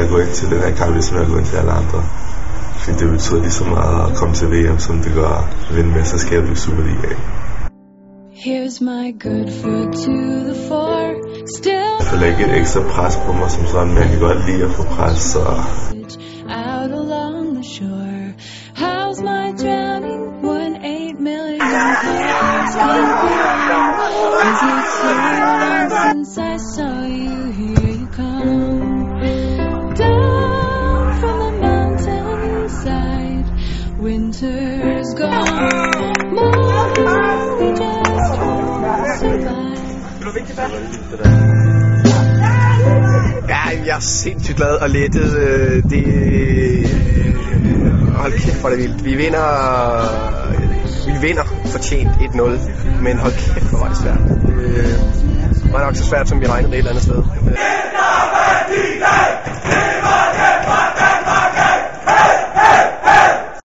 jeg går ind til den her kamp, ligesom jeg går ind til alle andre. Fordi det betyder lige så meget at komme til VM, som det gør at vinde mesterskabet i Superligaen. Here's my good foot to the fore. Still Jeg føler ikke et ekstra pres på mig som sådan, men jeg kan godt lide at få pres, så out along the shore. How's my drowning one eight million pounds Is it long since I saw Winter's gone. More just survive. Ja, jeg er sindssygt glad og lettet. Øh, det, hold kæft, hvor er det vildt. Vi vinder, vi vinder fortjent 1-0, men hold kæft, hvor var det svært. Det var nok så svært, som vi regnede det et eller andet sted.